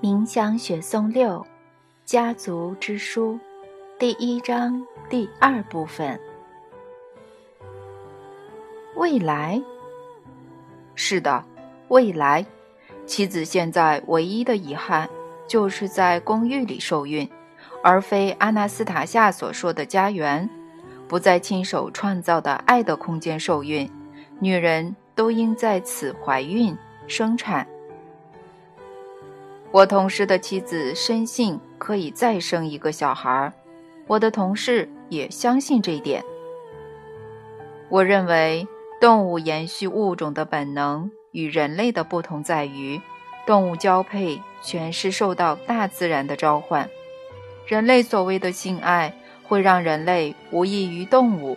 冥想雪松六，家族之书，第一章第二部分。未来，是的，未来。妻子现在唯一的遗憾，就是在公寓里受孕，而非阿纳斯塔夏所说的家园，不在亲手创造的爱的空间受孕。女人都应在此怀孕生产。我同事的妻子深信可以再生一个小孩儿，我的同事也相信这一点。我认为动物延续物种的本能与人类的不同在于，动物交配全是受到大自然的召唤，人类所谓的性爱会让人类无异于动物，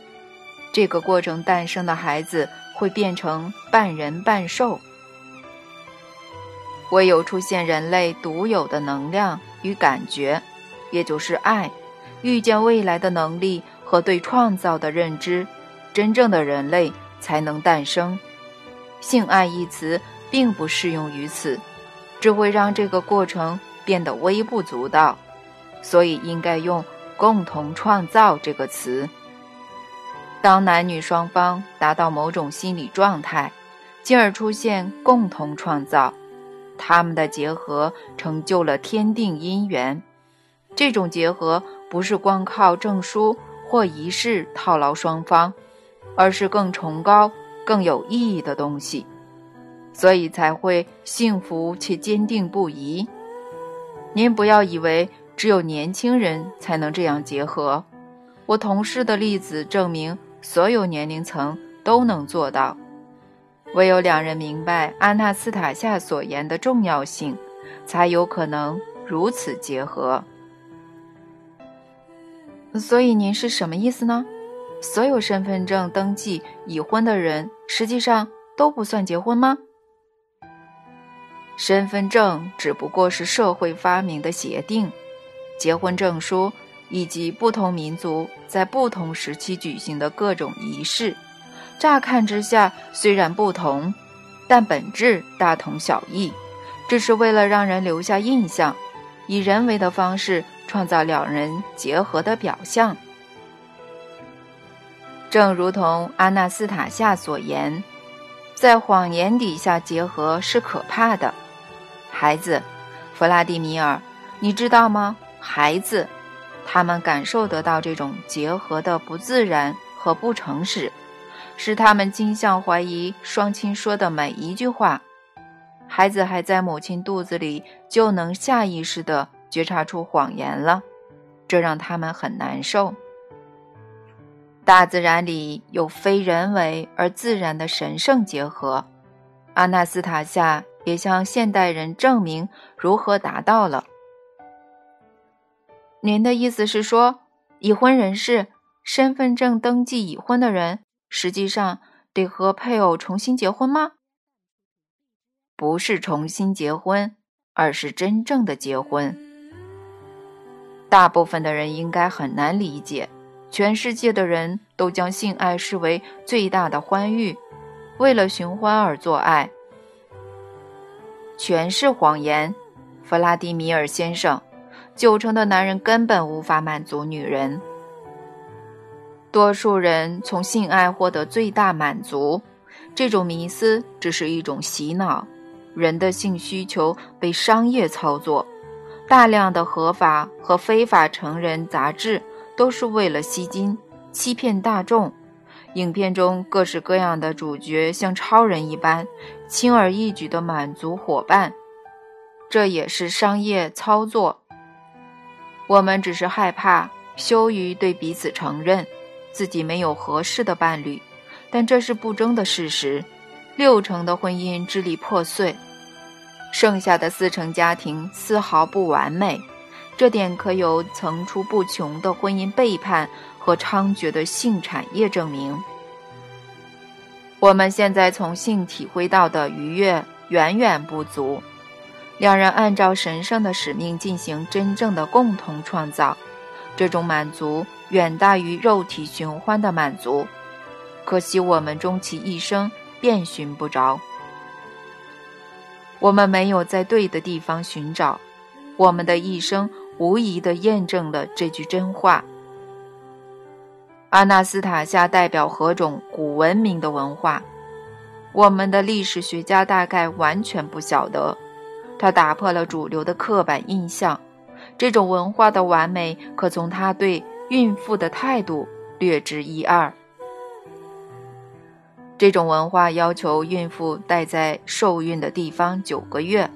这个过程诞生的孩子会变成半人半兽。唯有出现人类独有的能量与感觉，也就是爱，预见未来的能力和对创造的认知，真正的人类才能诞生。性爱一词并不适用于此，只会让这个过程变得微不足道，所以应该用“共同创造”这个词。当男女双方达到某种心理状态，进而出现共同创造。他们的结合成就了天定姻缘，这种结合不是光靠证书或仪式套牢双方，而是更崇高、更有意义的东西，所以才会幸福且坚定不移。您不要以为只有年轻人才能这样结合，我同事的例子证明，所有年龄层都能做到。唯有两人明白阿纳斯塔夏所言的重要性，才有可能如此结合。所以您是什么意思呢？所有身份证登记已婚的人，实际上都不算结婚吗？身份证只不过是社会发明的协定，结婚证书以及不同民族在不同时期举行的各种仪式。乍看之下虽然不同，但本质大同小异，只是为了让人留下印象，以人为的方式创造两人结合的表象。正如同阿纳斯塔夏所言，在谎言底下结合是可怕的。孩子，弗拉迪米尔，你知道吗？孩子，他们感受得到这种结合的不自然和不诚实。使他们倾向怀疑双亲说的每一句话。孩子还在母亲肚子里，就能下意识地觉察出谎言了，这让他们很难受。大自然里有非人为而自然的神圣结合，阿纳斯塔夏也向现代人证明如何达到了。您的意思是说，已婚人士身份证登记已婚的人？实际上得和配偶重新结婚吗？不是重新结婚，而是真正的结婚。大部分的人应该很难理解，全世界的人都将性爱视为最大的欢愉，为了寻欢而做爱，全是谎言，弗拉迪米尔先生。九成的男人根本无法满足女人。多数人从性爱获得最大满足，这种迷思只是一种洗脑。人的性需求被商业操作，大量的合法和非法成人杂志都是为了吸金、欺骗大众。影片中各式各样的主角像超人一般，轻而易举地满足伙伴，这也是商业操作。我们只是害怕、羞于对彼此承认。自己没有合适的伴侣，但这是不争的事实。六成的婚姻支离破碎，剩下的四成家庭丝毫不完美，这点可有层出不穷的婚姻背叛和猖獗的性产业证明。我们现在从性体会到的愉悦远远不足。两人按照神圣的使命进行真正的共同创造，这种满足。远大于肉体寻欢的满足，可惜我们终其一生遍寻不着。我们没有在对的地方寻找，我们的一生无疑地验证了这句真话。阿纳斯塔夏代表何种古文明的文化？我们的历史学家大概完全不晓得。他打破了主流的刻板印象，这种文化的完美可从他对孕妇的态度略知一二。这种文化要求孕妇待在受孕的地方九个月，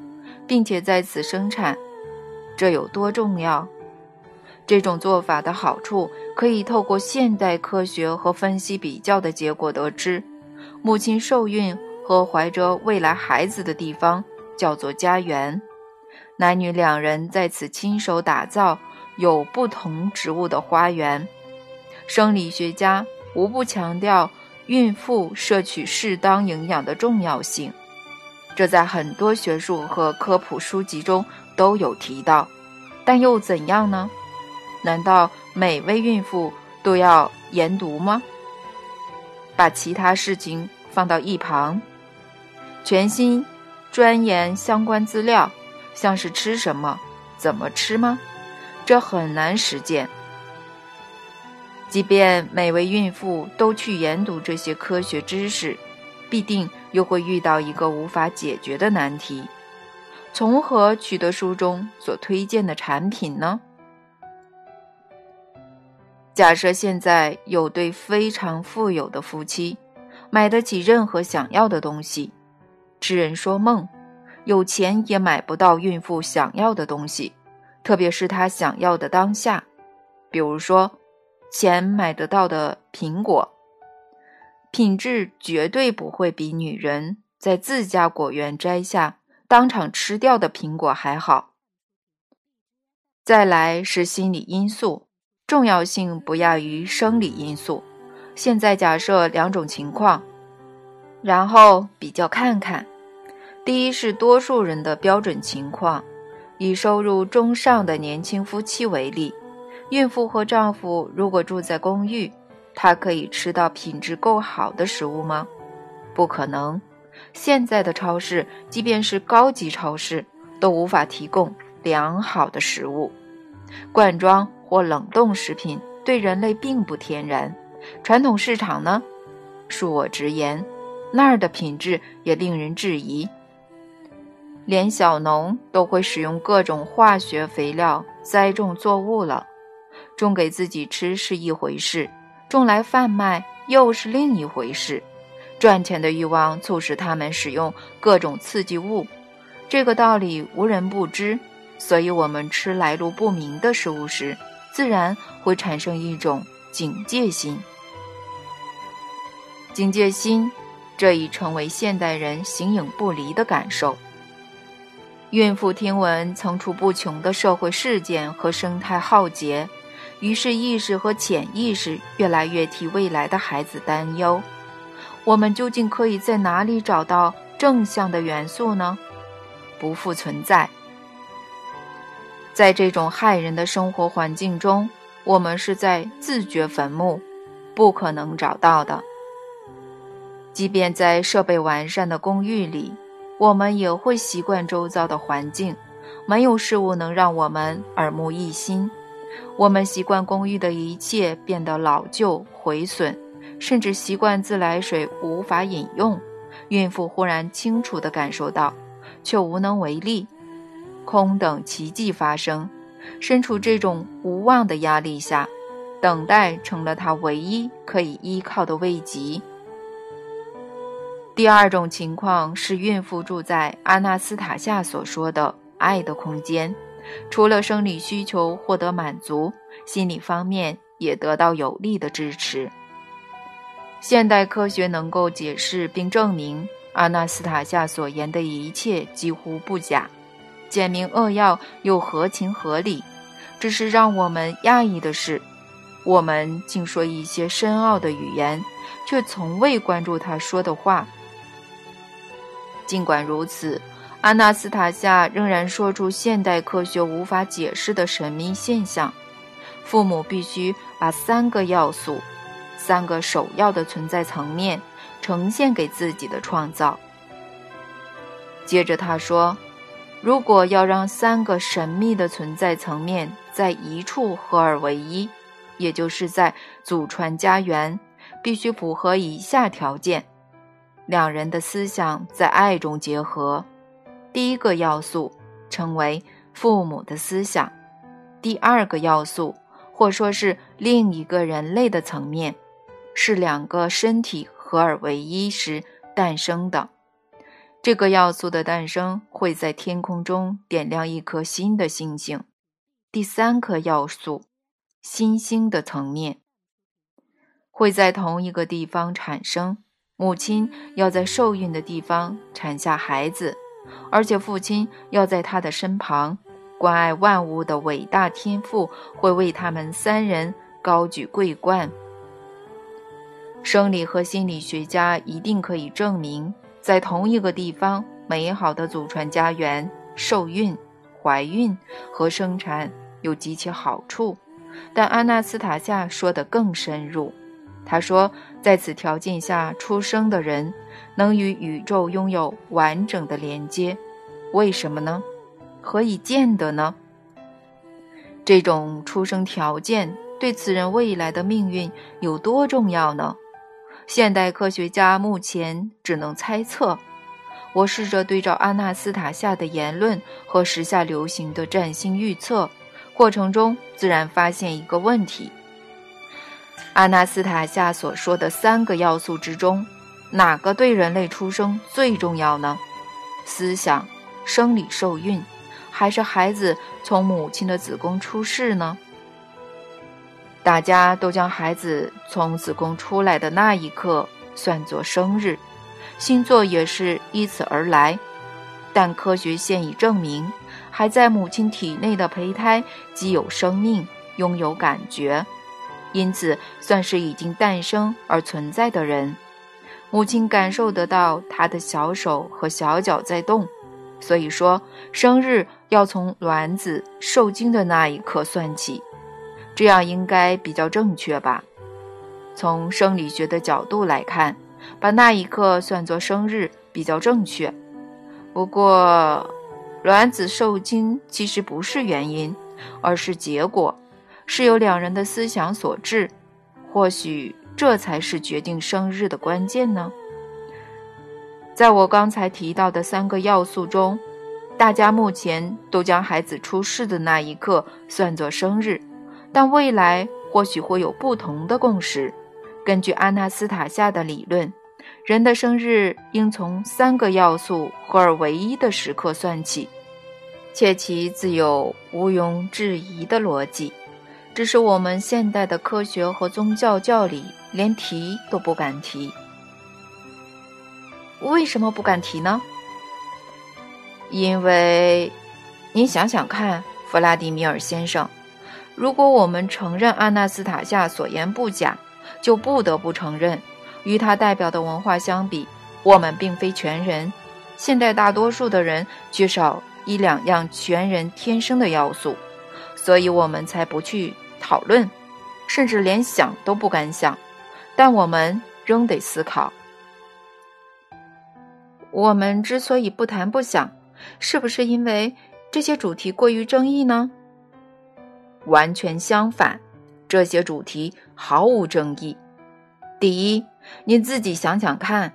并且在此生产，这有多重要？这种做法的好处，可以透过现代科学和分析比较的结果得知：母亲受孕和怀着未来孩子的地方叫做家园，男女两人在此亲手打造有不同植物的花园。生理学家无不强调孕妇摄取适当营养的重要性，这在很多学术和科普书籍中都有提到。但又怎样呢？难道每位孕妇都要研读吗？把其他事情放到一旁，全心钻研相关资料，像是吃什么、怎么吃吗？这很难实践。即便每位孕妇都去研读这些科学知识，必定又会遇到一个无法解决的难题：从何取得书中所推荐的产品呢？假设现在有对非常富有的夫妻，买得起任何想要的东西，痴人说梦，有钱也买不到孕妇想要的东西，特别是她想要的当下，比如说，钱买得到的苹果，品质绝对不会比女人在自家果园摘下当场吃掉的苹果还好。再来是心理因素。重要性不亚于生理因素。现在假设两种情况，然后比较看看。第一是多数人的标准情况，以收入中上的年轻夫妻为例，孕妇和丈夫如果住在公寓，他可以吃到品质够好的食物吗？不可能。现在的超市，即便是高级超市，都无法提供良好的食物，罐装。或冷冻食品对人类并不天然，传统市场呢？恕我直言，那儿的品质也令人质疑。连小农都会使用各种化学肥料栽种作物了，种给自己吃是一回事，种来贩卖又是另一回事。赚钱的欲望促使他们使用各种刺激物，这个道理无人不知。所以，我们吃来路不明的食物时，自然会产生一种警戒心，警戒心，这已成为现代人形影不离的感受。孕妇听闻层出不穷的社会事件和生态浩劫，于是意识和潜意识越来越替未来的孩子担忧。我们究竟可以在哪里找到正向的元素呢？不复存在。在这种害人的生活环境中，我们是在自掘坟墓，不可能找到的。即便在设备完善的公寓里，我们也会习惯周遭的环境，没有事物能让我们耳目一新。我们习惯公寓的一切变得老旧毁损，甚至习惯自来水无法饮用。孕妇忽然清楚地感受到，却无能为力。空等奇迹发生，身处这种无望的压力下，等待成了她唯一可以依靠的慰藉。第二种情况是，孕妇住在阿纳斯塔夏所说的爱的空间，除了生理需求获得满足，心理方面也得到有力的支持。现代科学能够解释并证明阿纳斯塔夏所言的一切几乎不假。简明扼要又合情合理，只是让我们讶异的是，我们竟说一些深奥的语言，却从未关注他说的话。尽管如此，阿纳斯塔夏仍然说出现代科学无法解释的神秘现象：父母必须把三个要素、三个首要的存在层面呈现给自己的创造。接着他说：“如果要让三个神秘的存在层面在一处合而为一，也就是在祖传家园，必须符合以下条件：两人的思想在爱中结合。第一个要素称为父母的思想；第二个要素，或说是另一个人类的层面，是两个身体合而为一时诞生的。”这个要素的诞生会在天空中点亮一颗新的星星。第三颗要素，新星的层面，会在同一个地方产生。母亲要在受孕的地方产下孩子，而且父亲要在他的身旁。关爱万物的伟大天赋会为他们三人高举桂冠。生理和心理学家一定可以证明。在同一个地方，美好的祖传家园，受孕、怀孕和生产有极其好处。但阿纳斯塔夏说得更深入，他说，在此条件下出生的人能与宇宙拥有完整的连接。为什么呢？何以见得呢？这种出生条件对此人未来的命运有多重要呢？现代科学家目前只能猜测。我试着对照阿纳斯塔夏的言论和时下流行的占星预测，过程中自然发现一个问题：阿纳斯塔夏所说的三个要素之中，哪个对人类出生最重要呢？思想、生理受孕，还是孩子从母亲的子宫出世呢？大家都将孩子从子宫出来的那一刻算作生日，星座也是依此而来。但科学现已证明，还在母亲体内的胚胎既有生命，拥有感觉，因此算是已经诞生而存在的人。母亲感受得到他的小手和小脚在动，所以说生日要从卵子受精的那一刻算起。这样应该比较正确吧？从生理学的角度来看，把那一刻算作生日比较正确。不过，卵子受精其实不是原因，而是结果，是由两人的思想所致。或许这才是决定生日的关键呢。在我刚才提到的三个要素中，大家目前都将孩子出世的那一刻算作生日。但未来或许会有不同的共识。根据阿纳斯塔夏的理论，人的生日应从三个要素合而为一的时刻算起，且其自有毋庸置疑的逻辑，只是我们现代的科学和宗教教理连提都不敢提。为什么不敢提呢？因为，您想想看，弗拉迪米尔先生。如果我们承认阿纳斯塔夏所言不假，就不得不承认，与他代表的文化相比，我们并非全人。现代大多数的人缺少一两样全人天生的要素，所以我们才不去讨论，甚至连想都不敢想。但我们仍得思考。我们之所以不谈不想，是不是因为这些主题过于争议呢？完全相反，这些主题毫无争议。第一，你自己想想看，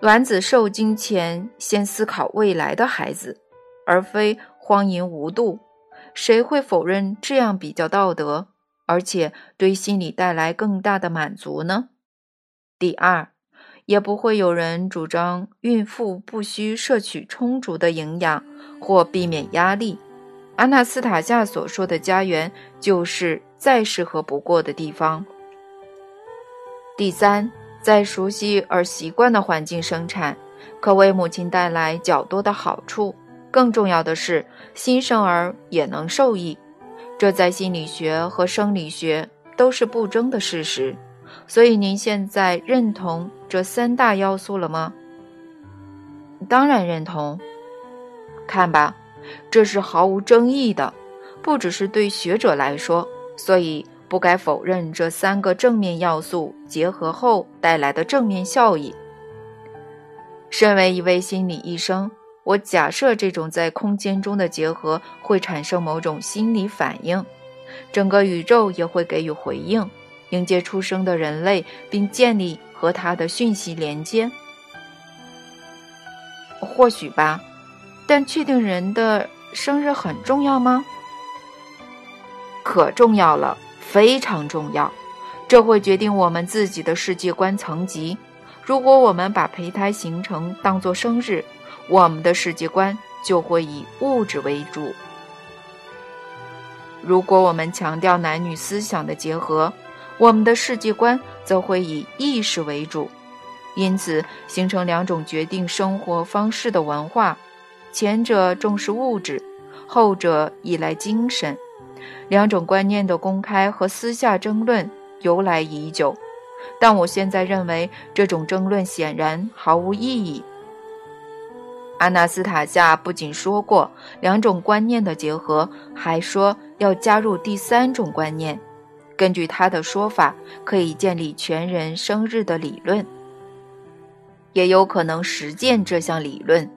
卵子受精前先思考未来的孩子，而非荒淫无度，谁会否认这样比较道德，而且对心理带来更大的满足呢？第二，也不会有人主张孕妇不需摄取充足的营养或避免压力。阿纳斯塔夏所说的家园，就是再适合不过的地方。第三，在熟悉而习惯的环境生产，可为母亲带来较多的好处。更重要的是，新生儿也能受益，这在心理学和生理学都是不争的事实。所以，您现在认同这三大要素了吗？当然认同。看吧。这是毫无争议的，不只是对学者来说，所以不该否认这三个正面要素结合后带来的正面效益。身为一位心理医生，我假设这种在空间中的结合会产生某种心理反应，整个宇宙也会给予回应，迎接出生的人类，并建立和他的讯息连接。或许吧，但确定人的生日很重要吗？可重要了，非常重要。这会决定我们自己的世界观层级。如果我们把胚胎形成当作生日，我们的世界观就会以物质为主；如果我们强调男女思想的结合，我们的世界观则会以意识为主。因此，形成两种决定生活方式的文化：前者重视物质，后者依赖精神。两种观念的公开和私下争论由来已久。但我现在认为，这种争论显然毫无意义。阿纳斯塔夏不仅说过两种观念的结合，还说要加入第三种观念。根据他的说法，可以建立全人生日的理论，也有可能实践这项理论。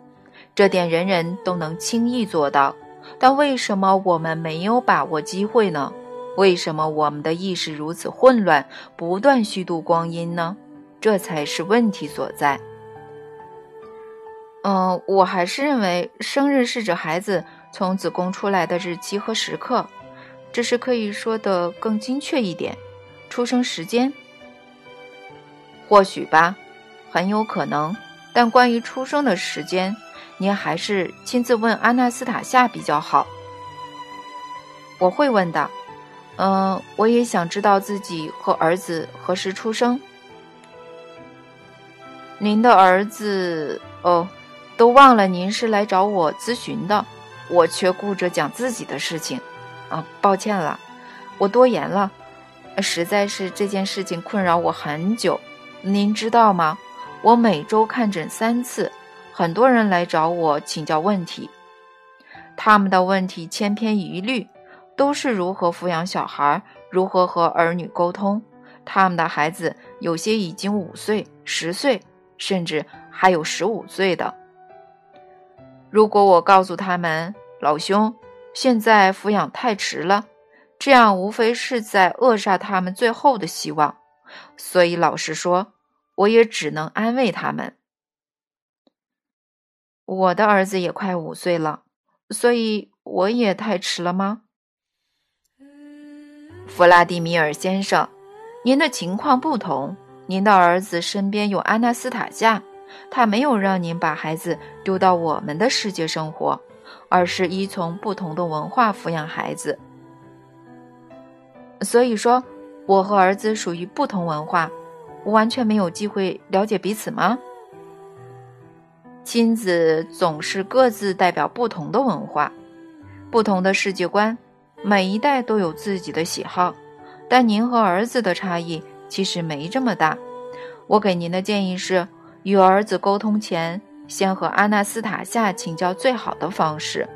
这点人人都能轻易做到。但为什么我们没有把握机会呢？为什么我们的意识如此混乱，不断虚度光阴呢？这才是问题所在。嗯，我还是认为生日是指孩子从子宫出来的日期和时刻，只是可以说的更精确一点。出生时间，或许吧，很有可能。但关于出生的时间，您还是亲自问阿纳斯塔夏比较好。我会问的。嗯，我也想知道自己和儿子何时出生。您的儿子哦，都忘了您是来找我咨询的，我却顾着讲自己的事情，啊，抱歉了，我多言了，实在是这件事情困扰我很久。您知道吗？我每周看诊三次，很多人来找我请教问题，他们的问题千篇一律。都是如何抚养小孩，如何和儿女沟通。他们的孩子有些已经五岁、十岁，甚至还有十五岁的。如果我告诉他们，老兄，现在抚养太迟了，这样无非是在扼杀他们最后的希望。所以，老实说，我也只能安慰他们。我的儿子也快五岁了，所以我也太迟了吗？弗拉迪米尔先生，您的情况不同。您的儿子身边有阿纳斯塔夏，他没有让您把孩子丢到我们的世界生活，而是依从不同的文化抚养孩子。所以说，我和儿子属于不同文化，完全没有机会了解彼此吗？亲子总是各自代表不同的文化，不同的世界观。每一代都有自己的喜好，但您和儿子的差异其实没这么大。我给您的建议是，与儿子沟通前，先和阿纳斯塔夏请教最好的方式。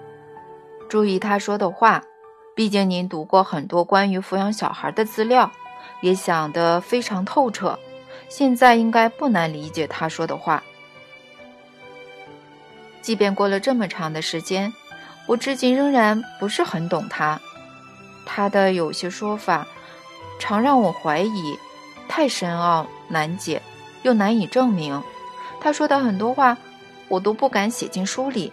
注意他说的话，毕竟您读过很多关于抚养小孩的资料，也想得非常透彻，现在应该不难理解他说的话。即便过了这么长的时间，我至今仍然不是很懂他。他的有些说法，常让我怀疑，太深奥难解，又难以证明。他说的很多话，我都不敢写进书里，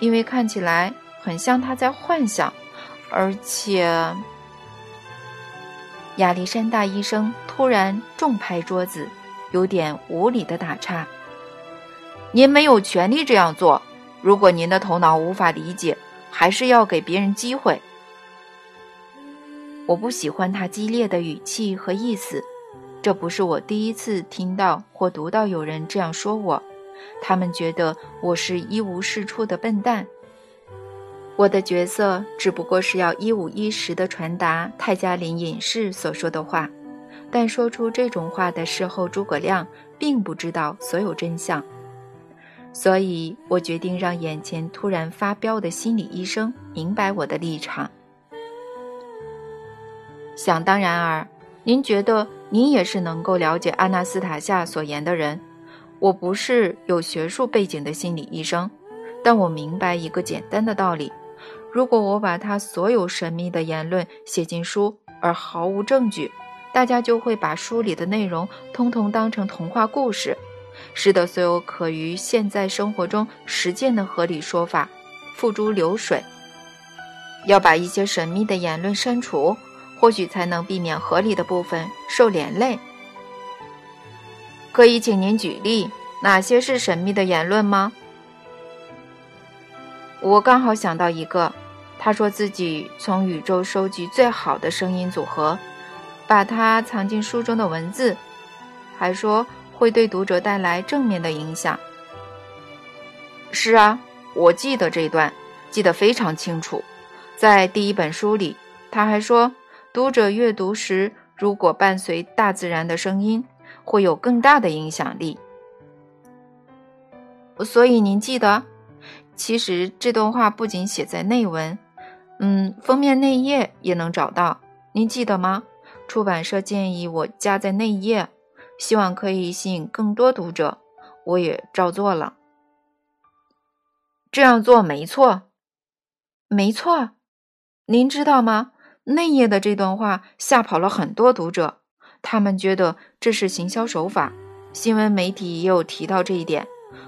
因为看起来很像他在幻想。而且，亚历山大医生突然重拍桌子，有点无理的打岔：“您没有权利这样做。如果您的头脑无法理解，还是要给别人机会。”我不喜欢他激烈的语气和意思，这不是我第一次听到或读到有人这样说我。他们觉得我是一无是处的笨蛋。我的角色只不过是要一五一十地传达泰加林隐士所说的话，但说出这种话的事后，诸葛亮并不知道所有真相。所以我决定让眼前突然发飙的心理医生明白我的立场。想当然尔，您觉得您也是能够了解阿纳斯塔夏所言的人。我不是有学术背景的心理医生，但我明白一个简单的道理：如果我把他所有神秘的言论写进书，而毫无证据，大家就会把书里的内容通通当成童话故事，使得所有可于现在生活中实践的合理说法付诸流水。要把一些神秘的言论删除，或许才能避免合理的部分受连累。可以请您举例，哪些是神秘的言论吗？我刚好想到一个，他说自己从宇宙收集最好的声音组合，把它藏进书中的文字，还说会对读者带来正面的影响。是啊，我记得这段，记得非常清楚。在第一本书里，他还说，读者阅读时如果伴随大自然的声音，会有更大的影响力。所以您记得，其实这段话不仅写在内文，嗯，封面内页也能找到。您记得吗？出版社建议我加在内页，希望可以吸引更多读者，我也照做了。这样做没错，没错。您知道吗？内页的这段话吓跑了很多读者，他们觉得这是行销手法。新闻媒体也有提到这一点，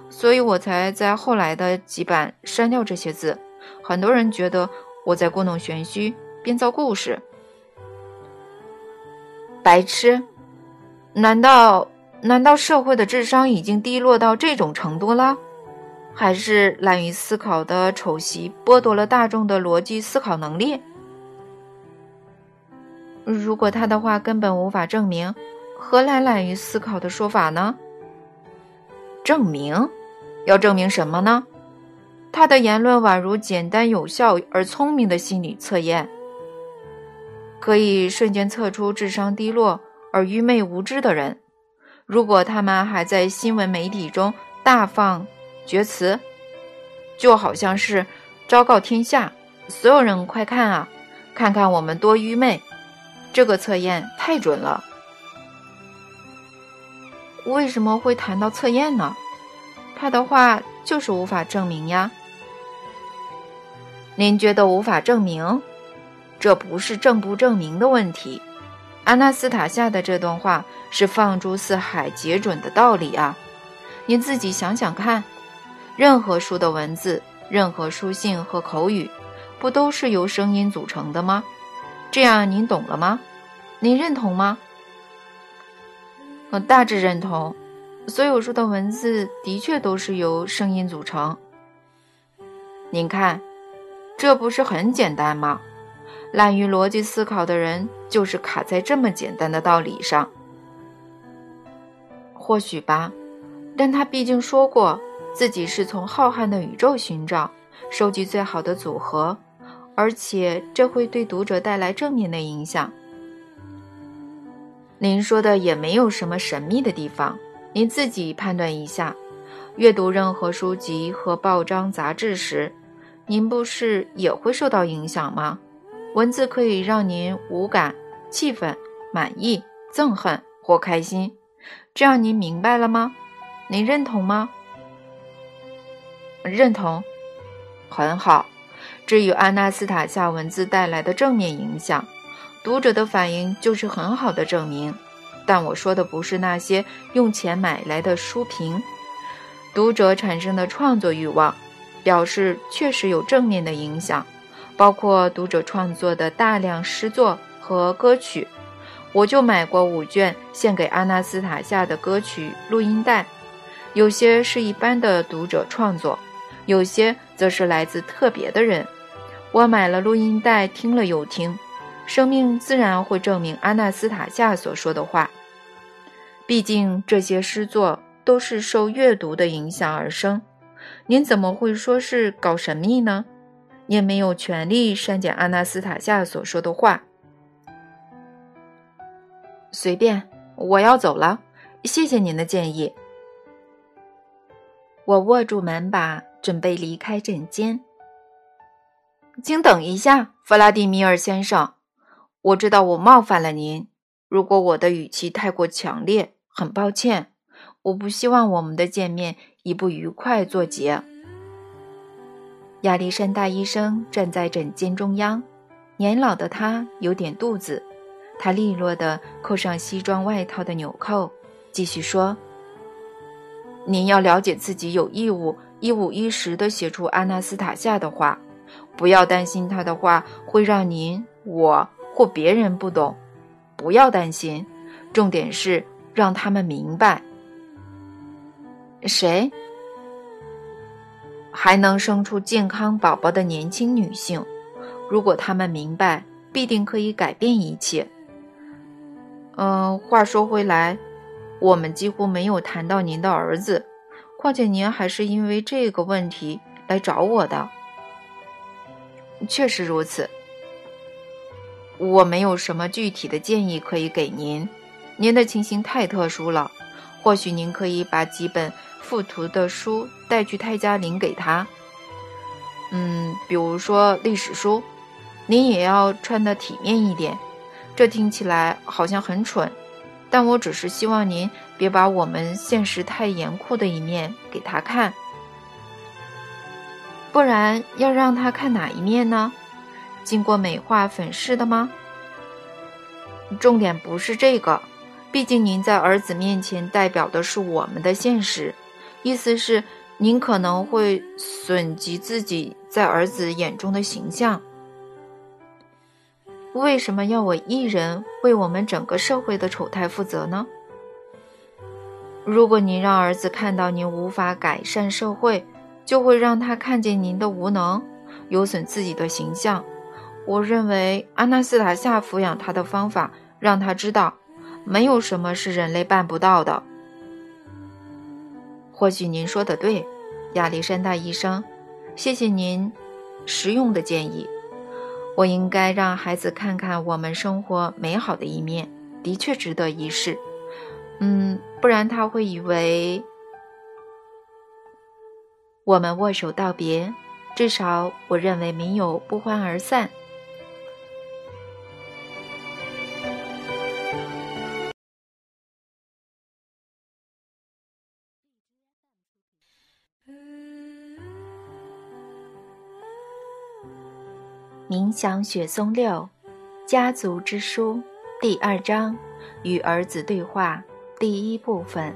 所以我才在后来的几版删掉这些字。很多人觉得我在故弄玄虚，编造故事。白痴！难道难道社会的智商已经低落到这种程度了？还是懒于思考的丑习剥夺了大众的逻辑思考能力。如果他的话根本无法证明，何来懒于思考的说法呢？证明？要证明什么呢？他的言论宛如简单有效而聪明的心理测验，可以瞬间测出智商低落而愚昧无知的人。如果他们还在新闻媒体中大放。厥词，就好像是昭告天下，所有人快看啊，看看我们多愚昧！这个测验太准了。为什么会谈到测验呢？他的话就是无法证明呀。您觉得无法证明？这不是证不证明的问题。阿纳斯塔夏的这段话是放诸四海皆准的道理啊！您自己想想看。任何书的文字，任何书信和口语，不都是由声音组成的吗？这样您懂了吗？您认同吗？我大致认同，所有说的文字的确都是由声音组成。您看，这不是很简单吗？滥于逻辑思考的人，就是卡在这么简单的道理上。或许吧，但他毕竟说过。自己是从浩瀚的宇宙寻找、收集最好的组合，而且这会对读者带来正面的影响。您说的也没有什么神秘的地方，您自己判断一下。阅读任何书籍和报章杂志时，您不是也会受到影响吗？文字可以让您无感、气愤、满意、憎恨或开心，这样您明白了吗？您认同吗？认同，很好。至于阿纳斯塔夏文字带来的正面影响，读者的反应就是很好的证明。但我说的不是那些用钱买来的书评，读者产生的创作欲望，表示确实有正面的影响，包括读者创作的大量诗作和歌曲。我就买过五卷献给阿纳斯塔夏的歌曲录音带，有些是一般的读者创作。有些则是来自特别的人，我买了录音带，听了又听。生命自然会证明阿纳斯塔夏所说的话。毕竟这些诗作都是受阅读的影响而生。您怎么会说是搞神秘呢？您没有权利删减阿纳斯塔夏所说的话。随便，我要走了。谢谢您的建议。我握住门把。准备离开诊间，请等一下，弗拉迪米尔先生。我知道我冒犯了您。如果我的语气太过强烈，很抱歉。我不希望我们的见面以不愉快作结。亚历山大医生站在诊间中央，年老的他有点肚子，他利落地扣上西装外套的纽扣，继续说：“您要了解自己有义务一五一十地写出阿纳斯塔夏的话，不要担心他的话会让您、我或别人不懂，不要担心，重点是让他们明白。谁？”还能生出健康宝宝的年轻女性，如果他们明白，必定可以改变一切。嗯，话说回来，我们几乎没有谈到您的儿子，况且您还是因为这个问题来找我的。确实如此，我没有什么具体的建议可以给您，您的情形太特殊了。或许您可以把几本。附图的书带去泰加林给他。嗯，比如说历史书，您也要穿的体面一点。这听起来好像很蠢，但我只是希望您别把我们现实太严酷的一面给他看。不然要让他看哪一面呢？经过美化粉饰的吗？重点不是这个，毕竟您在儿子面前代表的是我们的现实。意思是，您可能会损及自己在儿子眼中的形象。为什么要我一人为我们整个社会的丑态负责呢？如果您让儿子看到您无法改善社会，就会让他看见您的无能，有损自己的形象。我认为阿纳斯塔夏抚养他的方法，让他知道，没有什么是人类办不到的。或许您说的对，亚历山大医生，谢谢您实用的建议。我应该让孩子看看我们生活美好的一面，的确值得一试。嗯，不然他会以为我们握手道别，至少我认为没有不欢而散。冥想雪松六，家族之书第二章，与儿子对话第一部分。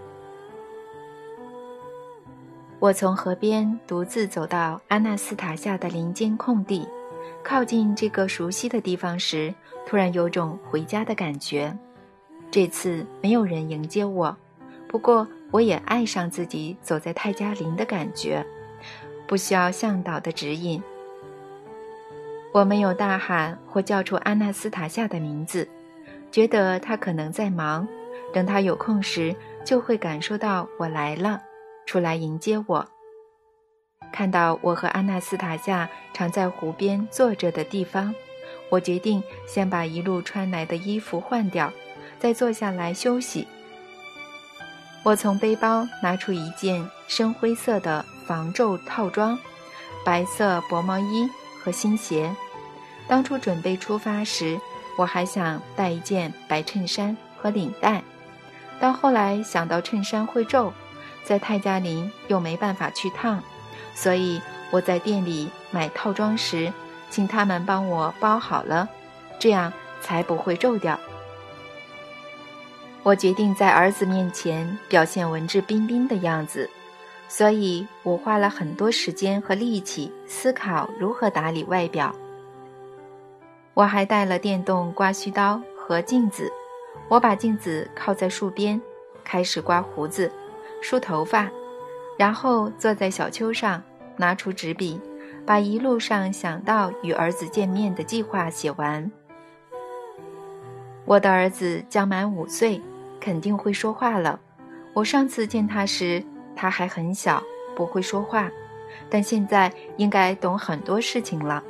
我从河边独自走到阿纳斯塔夏的林间空地，靠近这个熟悉的地方时，突然有种回家的感觉。这次没有人迎接我，不过我也爱上自己走在泰加林的感觉，不需要向导的指引。我没有大喊或叫出阿纳斯塔夏的名字，觉得他可能在忙。等他有空时，就会感受到我来了，出来迎接我。看到我和阿纳斯塔夏常在湖边坐着的地方，我决定先把一路穿来的衣服换掉，再坐下来休息。我从背包拿出一件深灰色的防皱套装，白色薄毛衣。和新鞋。当初准备出发时，我还想带一件白衬衫和领带，但后来想到衬衫会皱，在泰加林又没办法去烫，所以我在店里买套装时，请他们帮我包好了，这样才不会皱掉。我决定在儿子面前表现文质彬彬的样子。所以我花了很多时间和力气思考如何打理外表。我还带了电动刮须刀和镜子，我把镜子靠在树边，开始刮胡子、梳头发，然后坐在小丘上，拿出纸笔，把一路上想到与儿子见面的计划写完。我的儿子将满五岁，肯定会说话了。我上次见他时。他还很小，不会说话，但现在应该懂很多事情了，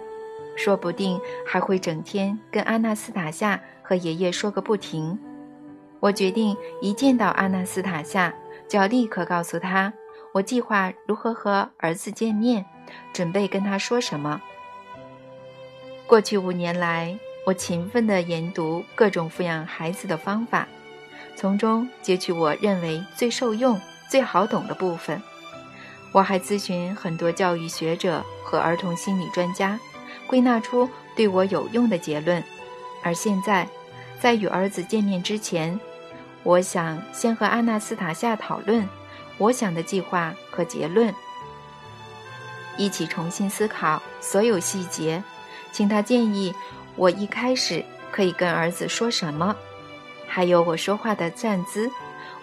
说不定还会整天跟阿纳斯塔夏和爷爷说个不停。我决定一见到阿纳斯塔夏，就要立刻告诉他，我计划如何和儿子见面，准备跟他说什么。过去五年来，我勤奋地研读各种抚养孩子的方法，从中截取我认为最受用。最好懂的部分，我还咨询很多教育学者和儿童心理专家，归纳出对我有用的结论。而现在，在与儿子见面之前，我想先和阿纳斯塔夏讨论我想的计划和结论，一起重新思考所有细节，请他建议我一开始可以跟儿子说什么，还有我说话的站姿。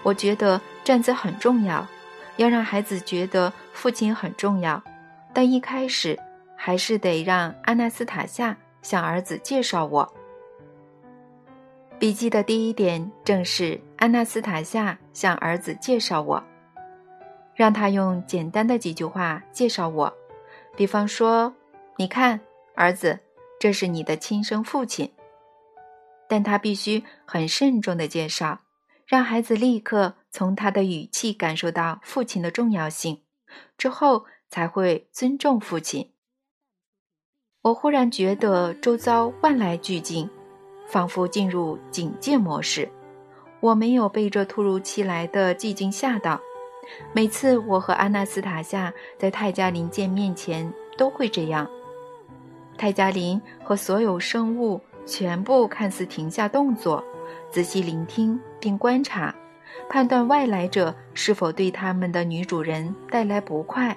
我觉得站姿很重要，要让孩子觉得父亲很重要，但一开始还是得让阿纳斯塔夏向儿子介绍我。笔记的第一点正是安娜斯塔夏向儿子介绍我，让他用简单的几句话介绍我，比方说：“你看，儿子，这是你的亲生父亲。”但他必须很慎重的介绍，让孩子立刻从他的语气感受到父亲的重要性，之后才会尊重父亲。我忽然觉得周遭万籁俱静。仿佛进入警戒模式，我没有被这突如其来的寂静吓到。每次我和阿纳斯塔夏在泰加林见面前都会这样。泰加林和所有生物全部看似停下动作，仔细聆听并观察，判断外来者是否对他们的女主人带来不快。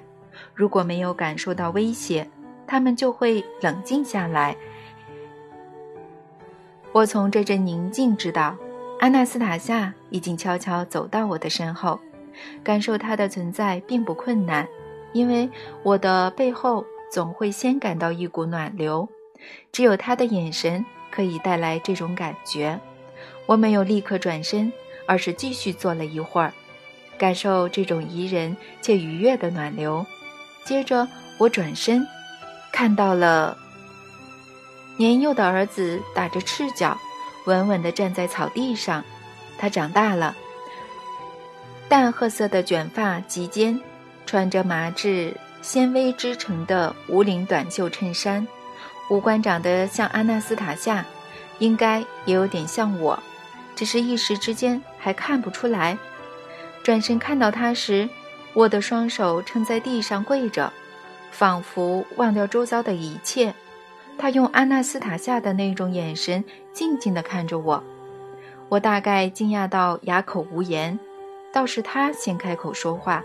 如果没有感受到威胁，他们就会冷静下来。我从这阵宁静知道，安娜斯塔夏已经悄悄走到我的身后。感受她的存在并不困难，因为我的背后总会先感到一股暖流。只有他的眼神可以带来这种感觉。我没有立刻转身，而是继续坐了一会儿，感受这种宜人且愉悦的暖流。接着，我转身，看到了。年幼的儿子打着赤脚，稳稳地站在草地上。他长大了，淡褐色的卷发及肩，穿着麻质纤维织成的无领短袖衬衫，五官长得像阿纳斯塔夏，应该也有点像我，只是一时之间还看不出来。转身看到他时，我的双手撑在地上跪着，仿佛忘掉周遭的一切。他用阿纳斯塔夏的那种眼神静静地看着我，我大概惊讶到哑口无言。倒是他先开口说话：“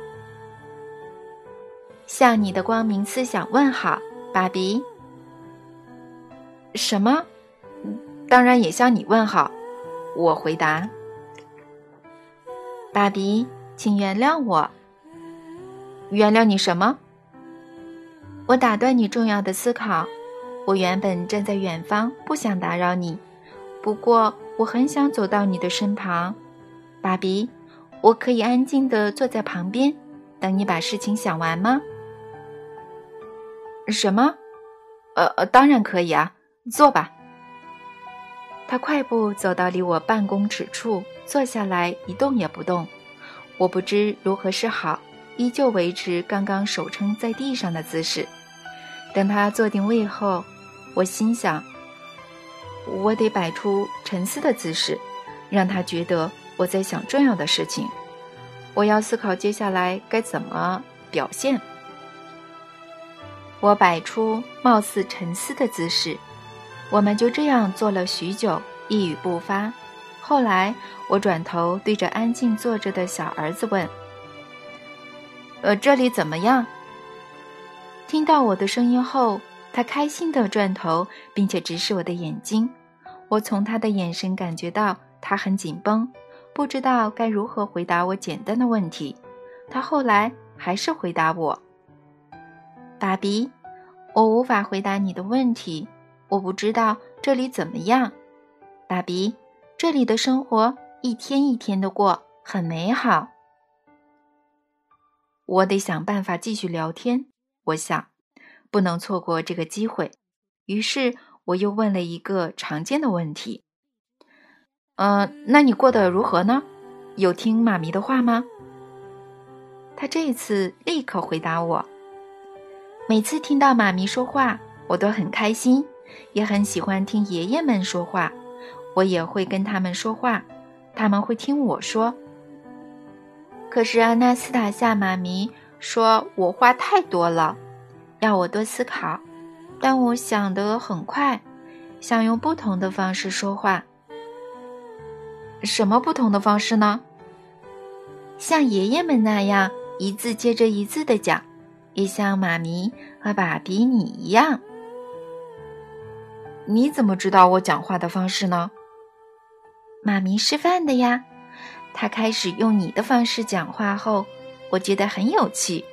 向你的光明思想问好，爸比。”“什么？当然也向你问好。”我回答。“爸比，请原谅我。原谅你什么？我打断你重要的思考。”我原本站在远方，不想打扰你，不过我很想走到你的身旁，爸比，我可以安静的坐在旁边，等你把事情想完吗？什么？呃呃，当然可以啊，坐吧。他快步走到离我半公尺处，坐下来一动也不动。我不知如何是好，依旧维持刚刚手撑在地上的姿势。等他坐定位后。我心想，我得摆出沉思的姿势，让他觉得我在想重要的事情。我要思考接下来该怎么表现。我摆出貌似沉思的姿势，我们就这样坐了许久，一语不发。后来，我转头对着安静坐着的小儿子问：“呃，这里怎么样？”听到我的声音后。他开心地转头，并且直视我的眼睛。我从他的眼神感觉到他很紧绷，不知道该如何回答我简单的问题。他后来还是回答我：“爸比，我无法回答你的问题。我不知道这里怎么样。爸比，这里的生活一天一天的过，很美好。我得想办法继续聊天。我想。”不能错过这个机会，于是我又问了一个常见的问题：“嗯，那你过得如何呢？有听妈咪的话吗？”他这次立刻回答我：“每次听到妈咪说话，我都很开心，也很喜欢听爷爷们说话。我也会跟他们说话，他们会听我说。可是阿纳斯塔夏妈咪，说我话太多了，要我多思考。但我想得很快，想用不同的方式说话。什么不同的方式呢？像爷爷们那样一字接着一字的讲，也像妈咪和爸比你一样。你怎么知道我讲话的方式呢？妈咪示范的呀。他开始用你的方式讲话后，我觉得很有趣。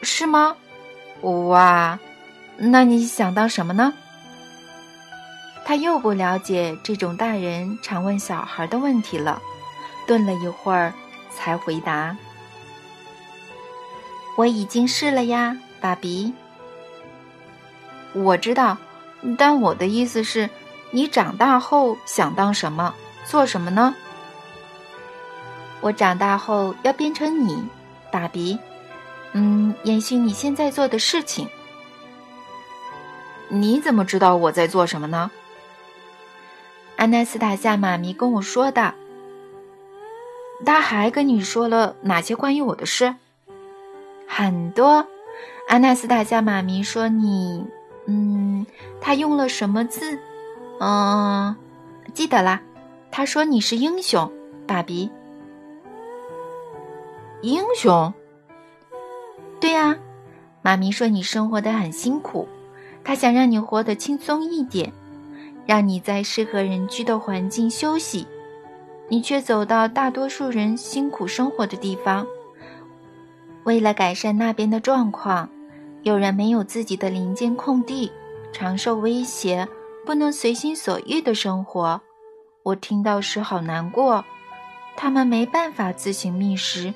是吗？哇，那你想当什么呢？他又不了解这种大人常问小孩的问题了，顿了一会儿，才回答：“我已经试了呀，爸比。我知道，但我的意思是，你长大后想当什么，做什么呢？我长大后要变成你，爸比。嗯，延续你现在做的事情。你怎么知道我在做什么呢？”安娜斯塔夏妈咪跟我说的。他还跟你说了哪些关于我的事？很多。安娜斯塔夏妈咪说你，嗯，他用了什么字？嗯，记得啦。他说你是英雄，爸比。英雄？对呀。妈咪说你生活的很辛苦，她想让你活得轻松一点。让你在适合人居的环境休息，你却走到大多数人辛苦生活的地方。为了改善那边的状况，有人没有自己的林间空地，常受威胁，不能随心所欲的生活。我听到时好难过。他们没办法自行觅食，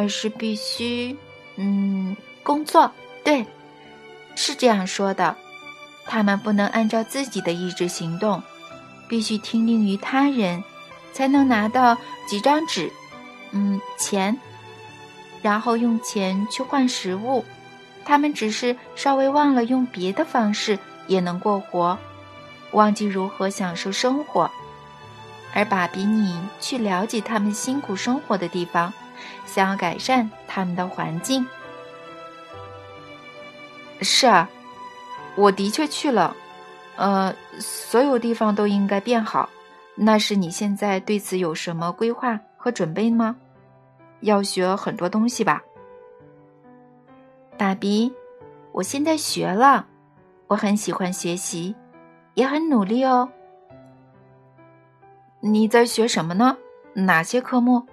而是必须……嗯，工作。对，是这样说的。他们不能按照自己的意志行动，必须听令于他人，才能拿到几张纸，嗯，钱，然后用钱去换食物。他们只是稍微忘了用别的方式也能过活，忘记如何享受生活，而把比你去了解他们辛苦生活的地方，想要改善他们的环境。是啊。我的确去了，呃，所有地方都应该变好。那是你现在对此有什么规划和准备吗？要学很多东西吧，爸比，我现在学了，我很喜欢学习，也很努力哦。你在学什么呢？哪些科目？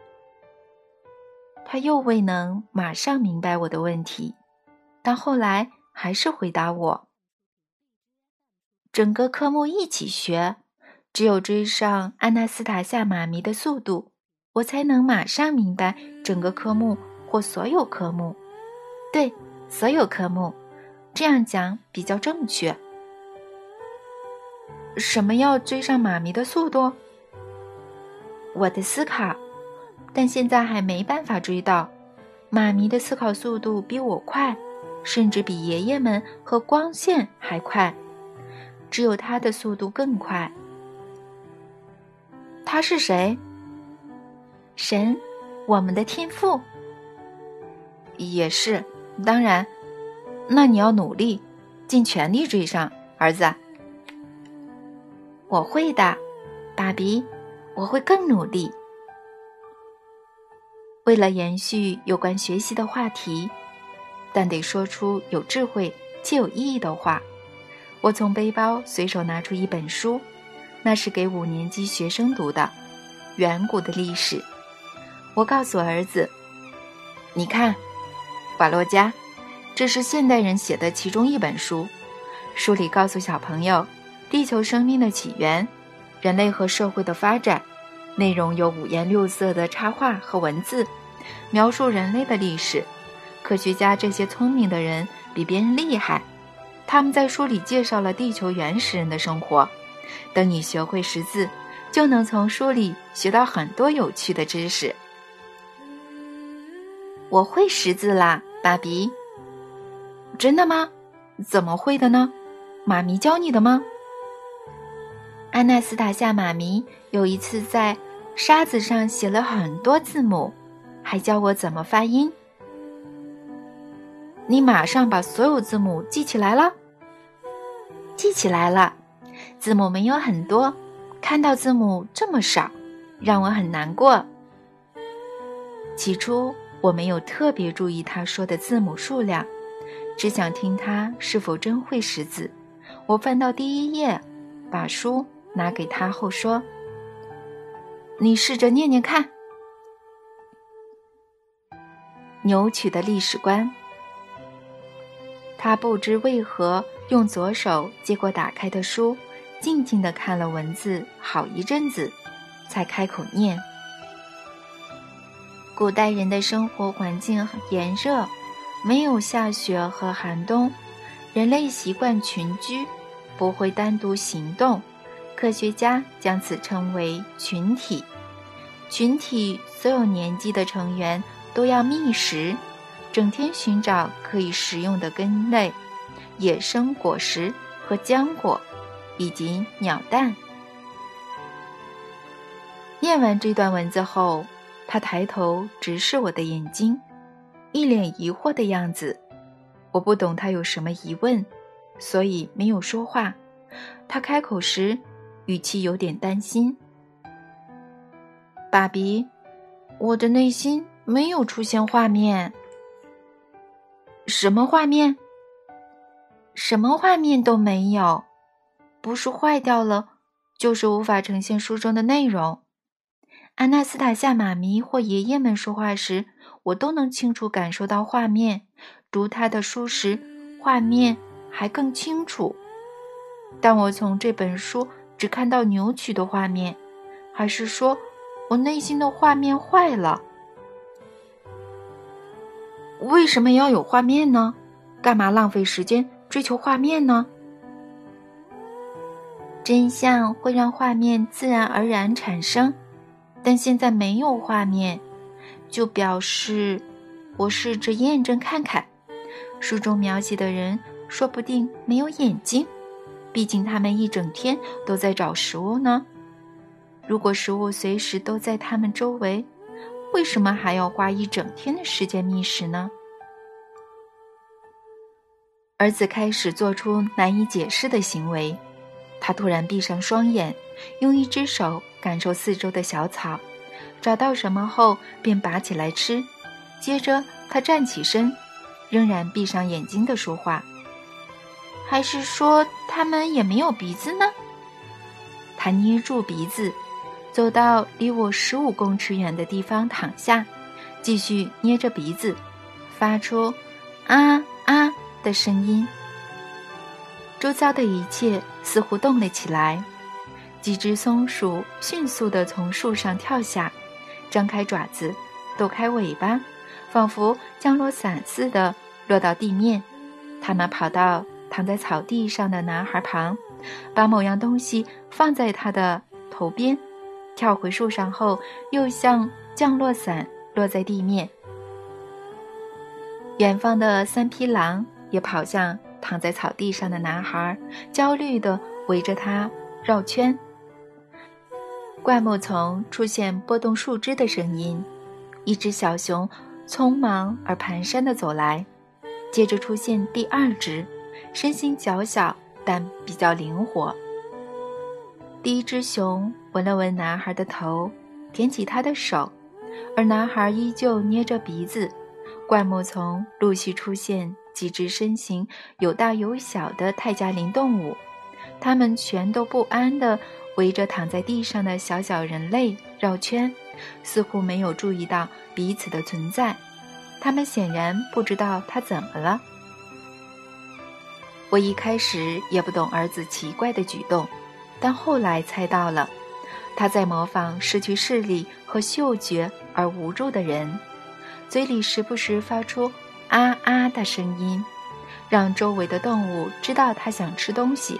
他又未能马上明白我的问题，但后来还是回答我。整个科目一起学，只有追上安纳斯塔夏妈咪的速度，我才能马上明白整个科目或所有科目。对，所有科目，这样讲比较正确。什么要追上妈咪的速度？我的思考，但现在还没办法追到。妈咪的思考速度比我快，甚至比爷爷们和光线还快。只有他的速度更快。他是谁？神，我们的天赋。也是，当然。那你要努力，尽全力追上，儿子。我会的，爸比，我会更努力。为了延续有关学习的话题，但得说出有智慧且有意义的话。我从背包随手拿出一本书，那是给五年级学生读的《远古的历史》。我告诉儿子：“你看，瓦洛加，这是现代人写的其中一本书。书里告诉小朋友地球生命的起源、人类和社会的发展。内容有五颜六色的插画和文字，描述人类的历史。科学家这些聪明的人比别人厉害。”他们在书里介绍了地球原始人的生活。等你学会识字，就能从书里学到很多有趣的知识。我会识字啦，爸比。真的吗？怎么会的呢？妈咪教你的吗？安娜斯塔夏妈咪有一次在沙子上写了很多字母，还教我怎么发音。你马上把所有字母记起来了？记起来了。字母没有很多，看到字母这么少，让我很难过。起初我没有特别注意他说的字母数量，只想听他是否真会识字。我翻到第一页，把书拿给他后说：“你试着念念看。”扭曲的历史观。他不知为何用左手接过打开的书，静静地看了文字好一阵子，才开口念。古代人的生活环境很炎热，没有下雪和寒冬，人类习惯群居，不会单独行动。科学家将此称为群体。群体所有年纪的成员都要觅食，整天寻找可以食用的根类、野生果实和浆果，以及鸟蛋。念完这段文字后。他抬头直视我的眼睛，一脸疑惑的样子。我不懂他有什么疑问，所以没有说话。他开口时，语气有点担心：“爸比，我的内心没有出现画面。什么画面？什么画面都没有，不是坏掉了，就是无法呈现书中的内容。”安娜斯塔夏妈咪或爷爷们说话时，我都能清楚感受到画面；读他的书时，画面还更清楚。但我从这本书只看到扭曲的画面，还是说我内心的画面坏了？为什么要有画面呢？干嘛浪费时间追求画面呢？真相会让画面自然而然产生。但现在没有画面，就表示我试着验证看看。书中描写的人说不定没有眼睛，毕竟他们一整天都在找食物呢。如果食物随时都在他们周围，为什么还要花一整天的时间觅食呢？儿子开始做出难以解释的行为，他突然闭上双眼，用一只手。感受四周的小草，找到什么后便拔起来吃。接着他站起身，仍然闭上眼睛的说话。还是说他们也没有鼻子呢？他捏住鼻子，走到离我十五公尺远的地方躺下，继续捏着鼻子，发出“啊啊”的声音。周遭的一切似乎动了起来。几只松鼠迅速地从树上跳下，张开爪子，抖开尾巴，仿佛降落伞似的落到地面。它们跑到躺在草地上的男孩旁，把某样东西放在他的头边，跳回树上后，又像降落伞落在地面。远方的三匹狼也跑向躺在草地上的男孩，焦虑地围着他绕圈。灌木丛出现拨动树枝的声音，一只小熊匆忙而蹒跚地走来，接着出现第二只，身形较小但比较灵活。第一只熊闻了闻男孩的头，舔起他的手，而男孩依旧捏着鼻子。灌木丛陆续出现几只身形有大有小的泰加林动物，它们全都不安地。围着躺在地上的小小人类绕圈，似乎没有注意到彼此的存在。他们显然不知道他怎么了。我一开始也不懂儿子奇怪的举动，但后来猜到了，他在模仿失去视力和嗅觉而无助的人，嘴里时不时发出“啊啊”的声音，让周围的动物知道他想吃东西。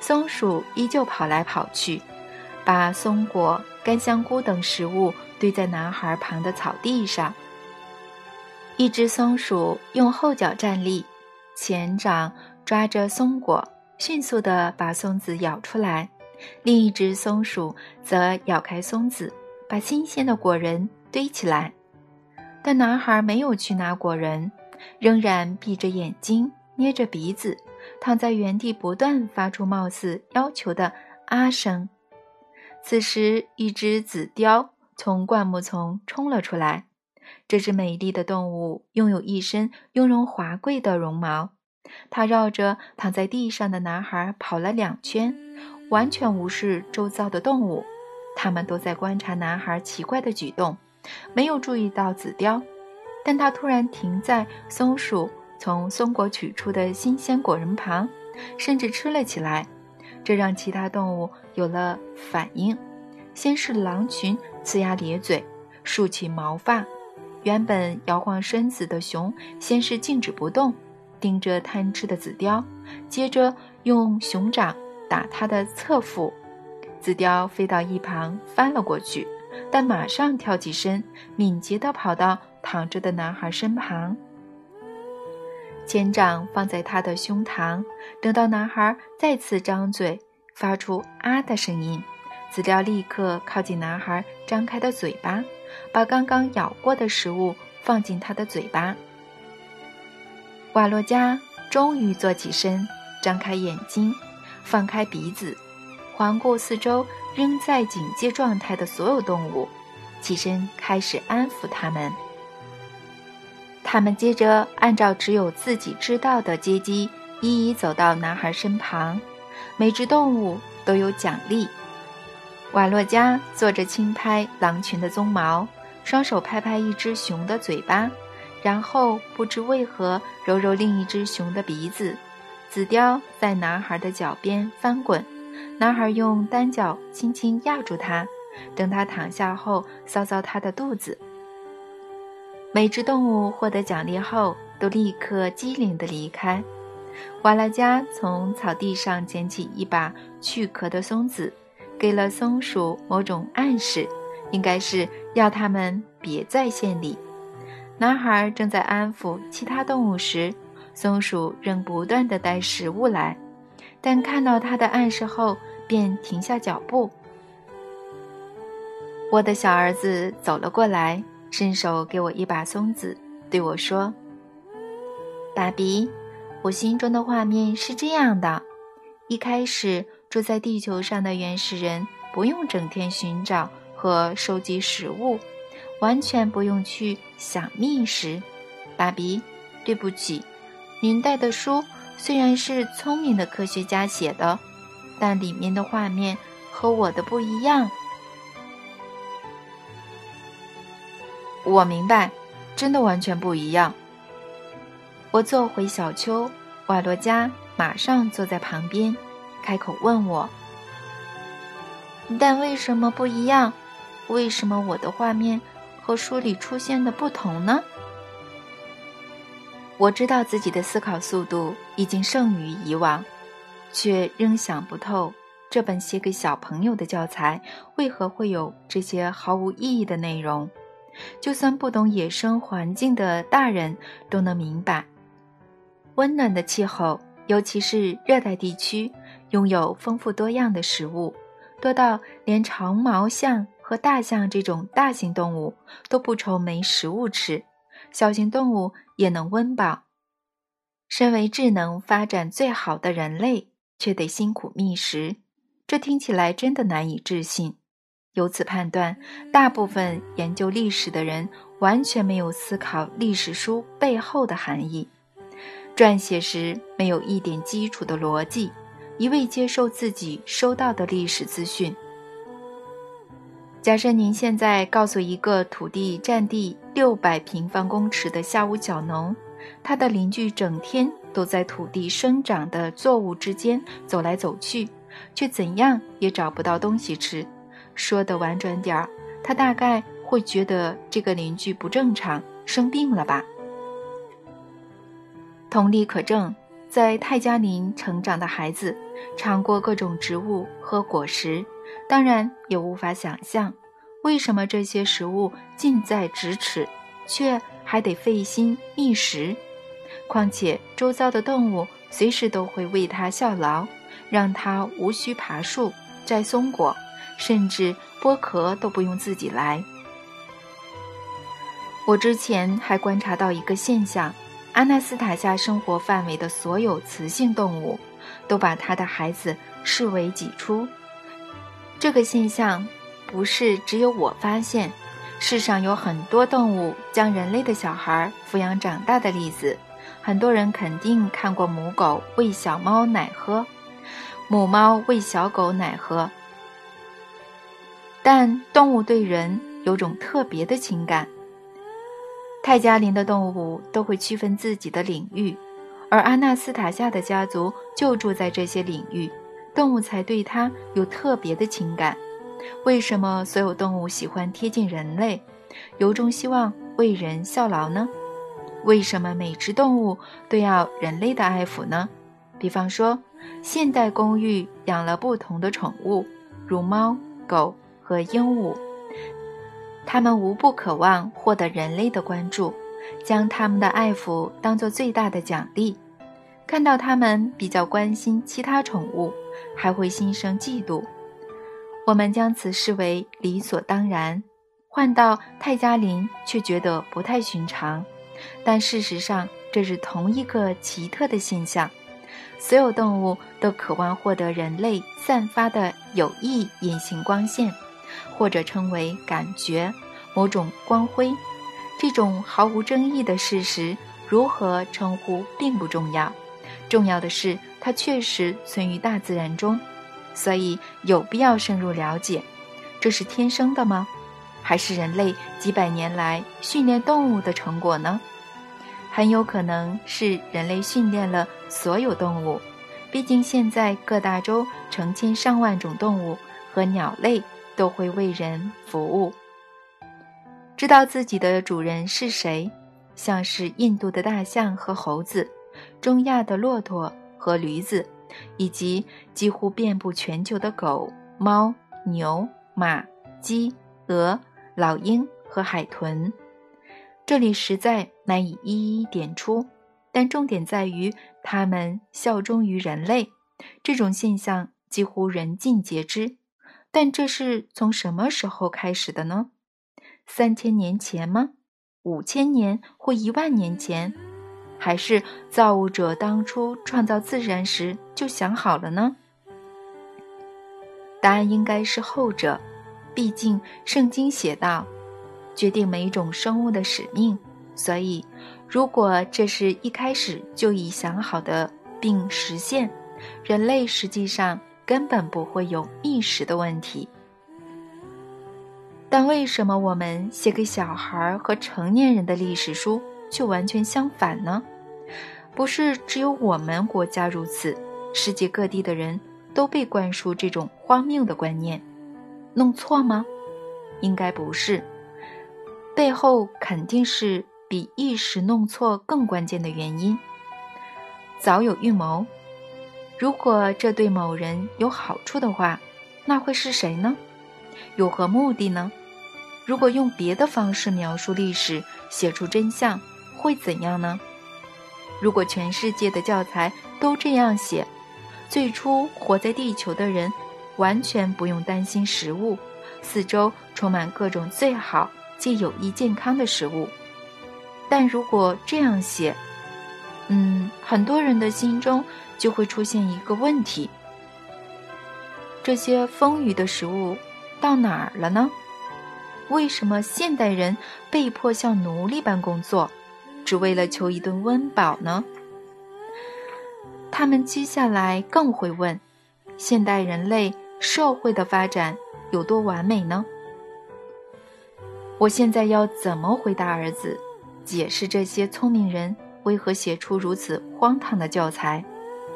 松鼠依旧跑来跑去，把松果、干香菇等食物堆在男孩旁的草地上。一只松鼠用后脚站立，前掌抓着松果，迅速地把松子咬出来；另一只松鼠则咬开松子，把新鲜的果仁堆起来，但男孩没有去拿果仁，仍然闭着眼睛，捏着鼻子，躺在原地，不断发出貌似要求的“啊”声。此时，一只紫貂从灌木丛冲了出来。这只美丽的动物拥有一身雍容华贵的绒毛。它绕着躺在地上的男孩跑了两圈，完全无视周遭的动物。他们都在观察男孩奇怪的举动，没有注意到紫貂。但它突然停在松鼠从松果取出的新鲜果仁旁，甚至吃了起来。这让其他动物有了反应。先是狼群呲牙咧嘴，竖起毛发；原本摇晃身子的熊先是静止不动。盯着贪吃的紫貂，接着用熊掌打它的侧腹。紫貂飞到一旁，翻了过去，但马上跳起身，敏捷地跑到躺着的男孩身旁，前掌放在他的胸膛。等到男孩再次张嘴，发出“啊”的声音，紫貂立刻靠近男孩张开的嘴巴，把刚刚咬过的食物放进他的嘴巴。瓦洛加终于坐起身，张开眼睛，放开鼻子，环顾四周仍在警戒状态的所有动物，起身开始安抚他们。他们接着按照只有自己知道的阶梯，一一走到男孩身旁。每只动物都有奖励。瓦洛加坐着轻拍狼群的鬃毛，双手拍拍一只熊的嘴巴。然后不知为何揉揉另一只熊的鼻子，紫貂在男孩的脚边翻滚，男孩用单脚轻轻压住它，等它躺下后搔搔它的肚子。每只动物获得奖励后都立刻机灵地离开。瓦拉加从草地上捡起一把去壳的松子，给了松鼠某种暗示，应该是要它们别在县里。男孩正在安抚其他动物时，松鼠仍不断地带食物来，但看到他的暗示后，便停下脚步。我的小儿子走了过来，伸手给我一把松子，对我说：“爸比，我心中的画面是这样的：一开始住在地球上的原始人不用整天寻找和收集食物。”完全不用去想觅食，爸比，对不起，您带的书虽然是聪明的科学家写的，但里面的画面和我的不一样。我明白，真的完全不一样。我坐回小丘，瓦罗加马上坐在旁边，开口问我：“但为什么不一样？为什么我的画面？”和书里出现的不同呢？我知道自己的思考速度已经胜于以往，却仍想不透这本写给小朋友的教材为何会有这些毫无意义的内容。就算不懂野生环境的大人都能明白，温暖的气候，尤其是热带地区，拥有丰富多样的食物，多到连长毛象。和大象这种大型动物都不愁没食物吃，小型动物也能温饱。身为智能发展最好的人类，却得辛苦觅食，这听起来真的难以置信。由此判断，大部分研究历史的人完全没有思考历史书背后的含义，撰写时没有一点基础的逻辑，一味接受自己收到的历史资讯。假设您现在告诉一个土地占地六百平方公尺的下屋角农，他的邻居整天都在土地生长的作物之间走来走去，却怎样也找不到东西吃。说的婉转点儿，他大概会觉得这个邻居不正常，生病了吧？同理可证，在泰加林成长的孩子，尝过各种植物和果实。当然也无法想象，为什么这些食物近在咫尺，却还得费心觅食。况且周遭的动物随时都会为它效劳，让它无需爬树摘松果，甚至剥壳都不用自己来。我之前还观察到一个现象：阿纳斯塔夏生活范围的所有雌性动物，都把他的孩子视为己出。这个现象不是只有我发现，世上有很多动物将人类的小孩抚养长大的例子。很多人肯定看过母狗喂小猫奶喝，母猫喂小狗奶喝。但动物对人有种特别的情感。泰加林的动物都会区分自己的领域，而阿纳斯塔夏的家族就住在这些领域，动物才对它有特别的情感。为什么所有动物喜欢贴近人类，由衷希望为人效劳呢？为什么每只动物都要人类的爱抚呢？比方说，现代公寓养了不同的宠物，如猫、狗和鹦鹉。它们无不渴望获得人类的关注，将他们的爱抚当做最大的奖励。看到他们比较关心其他宠物，还会心生嫉妒。我们将此视为理所当然，换到泰加林却觉得不太寻常。但事实上，这是同一个奇特的现象：所有动物都渴望获得人类散发的有益隐形光线。或者称为感觉，某种光辉，这种毫无争议的事实，如何称呼并不重要，重要的是它确实存于大自然中，所以有必要深入了解，这是天生的吗？还是人类几百年来训练动物的成果呢？很有可能是人类训练了所有动物，毕竟现在各大洲成千上万种动物和鸟类。都会为人服务，知道自己的主人是谁，像是印度的大象和猴子，中亚的骆驼和驴子，以及几乎遍布全球的狗、猫、牛、马、鸡、鹅、老鹰和海豚。这里实在难以一一点出，但重点在于它们效忠于人类，这种现象几乎人尽皆知。但这是从什么时候开始的呢？三千年前吗？五千年或一万年前？还是造物者当初创造自然时就想好了呢？答案应该是后者。毕竟圣经写道：“决定每一种生物的使命。”所以，如果这是一开始就已想好的并实现，人类实际上。根本不会有觅食的问题，但为什么我们写给小孩和成年人的历史书却完全相反呢？不是只有我们国家如此，世界各地的人都被灌输这种荒谬的观念。弄错吗？应该不是，背后肯定是比一时弄错更关键的原因，早有预谋。如果这对某人有好处的话，那会是谁呢？有何目的呢？如果用别的方式描述历史，写出真相，会怎样呢？如果全世界的教材都这样写，最初活在地球的人完全不用担心食物，四周充满各种最好且有益健康的食物。但如果这样写，嗯，很多人的心中。就会出现一个问题：这些丰腴的食物到哪儿了呢？为什么现代人被迫像奴隶般工作，只为了求一顿温饱呢？他们接下来更会问：现代人类社会的发展有多完美呢？我现在要怎么回答儿子，解释这些聪明人为何写出如此荒唐的教材？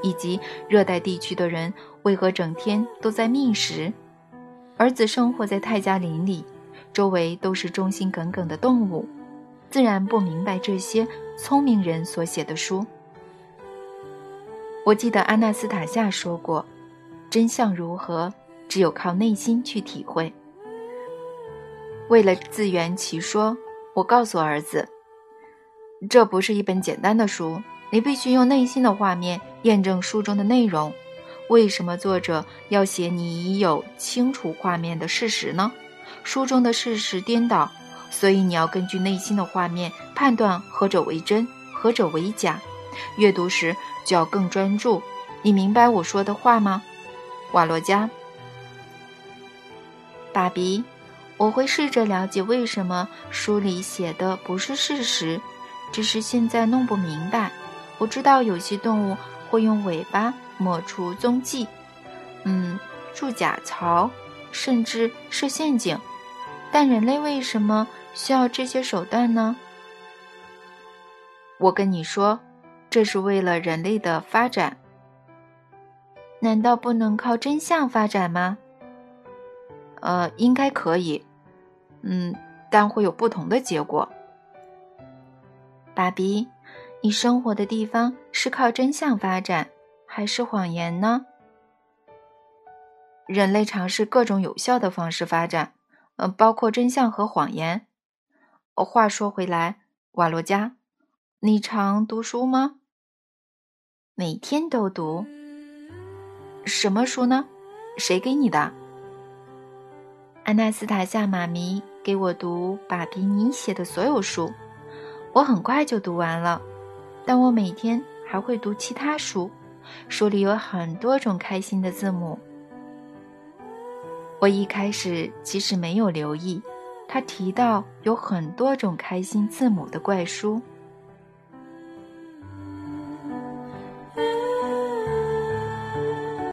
以及热带地区的人为何整天都在觅食？儿子生活在泰加林里，周围都是忠心耿耿的动物，自然不明白这些聪明人所写的书。我记得阿纳斯塔夏说过：“真相如何，只有靠内心去体会。”为了自圆其说，我告诉儿子：“这不是一本简单的书。”你必须用内心的画面验证书中的内容。为什么作者要写你已有清楚画面的事实呢？书中的事实颠倒，所以你要根据内心的画面判断何者为真，何者为假。阅读时就要更专注。你明白我说的话吗，瓦洛加？爸比，我会试着了解为什么书里写的不是事实，只是现在弄不明白。我知道有些动物会用尾巴抹除踪迹，嗯，筑假槽，甚至设陷阱，但人类为什么？需要这些手段呢？我跟你说，这是为了人类的发展。难道不能靠真相发展吗？呃，应该可以。嗯，但会有不同的结果。爸比，你生活的地方是靠真相发展，还是谎言呢？人类尝试各种有效的方式发展，呃，包括真相和谎言。话说回来，瓦洛加，你常读书吗？每天都读。什么书呢？谁给你的？安娜斯塔夏妈咪给我读巴比尼写的所有书，我很快就读完了。但我每天还会读其他书，书里有很多种开心的字母。我一开始其实没有留意。他提到有很多种开心字母的怪书。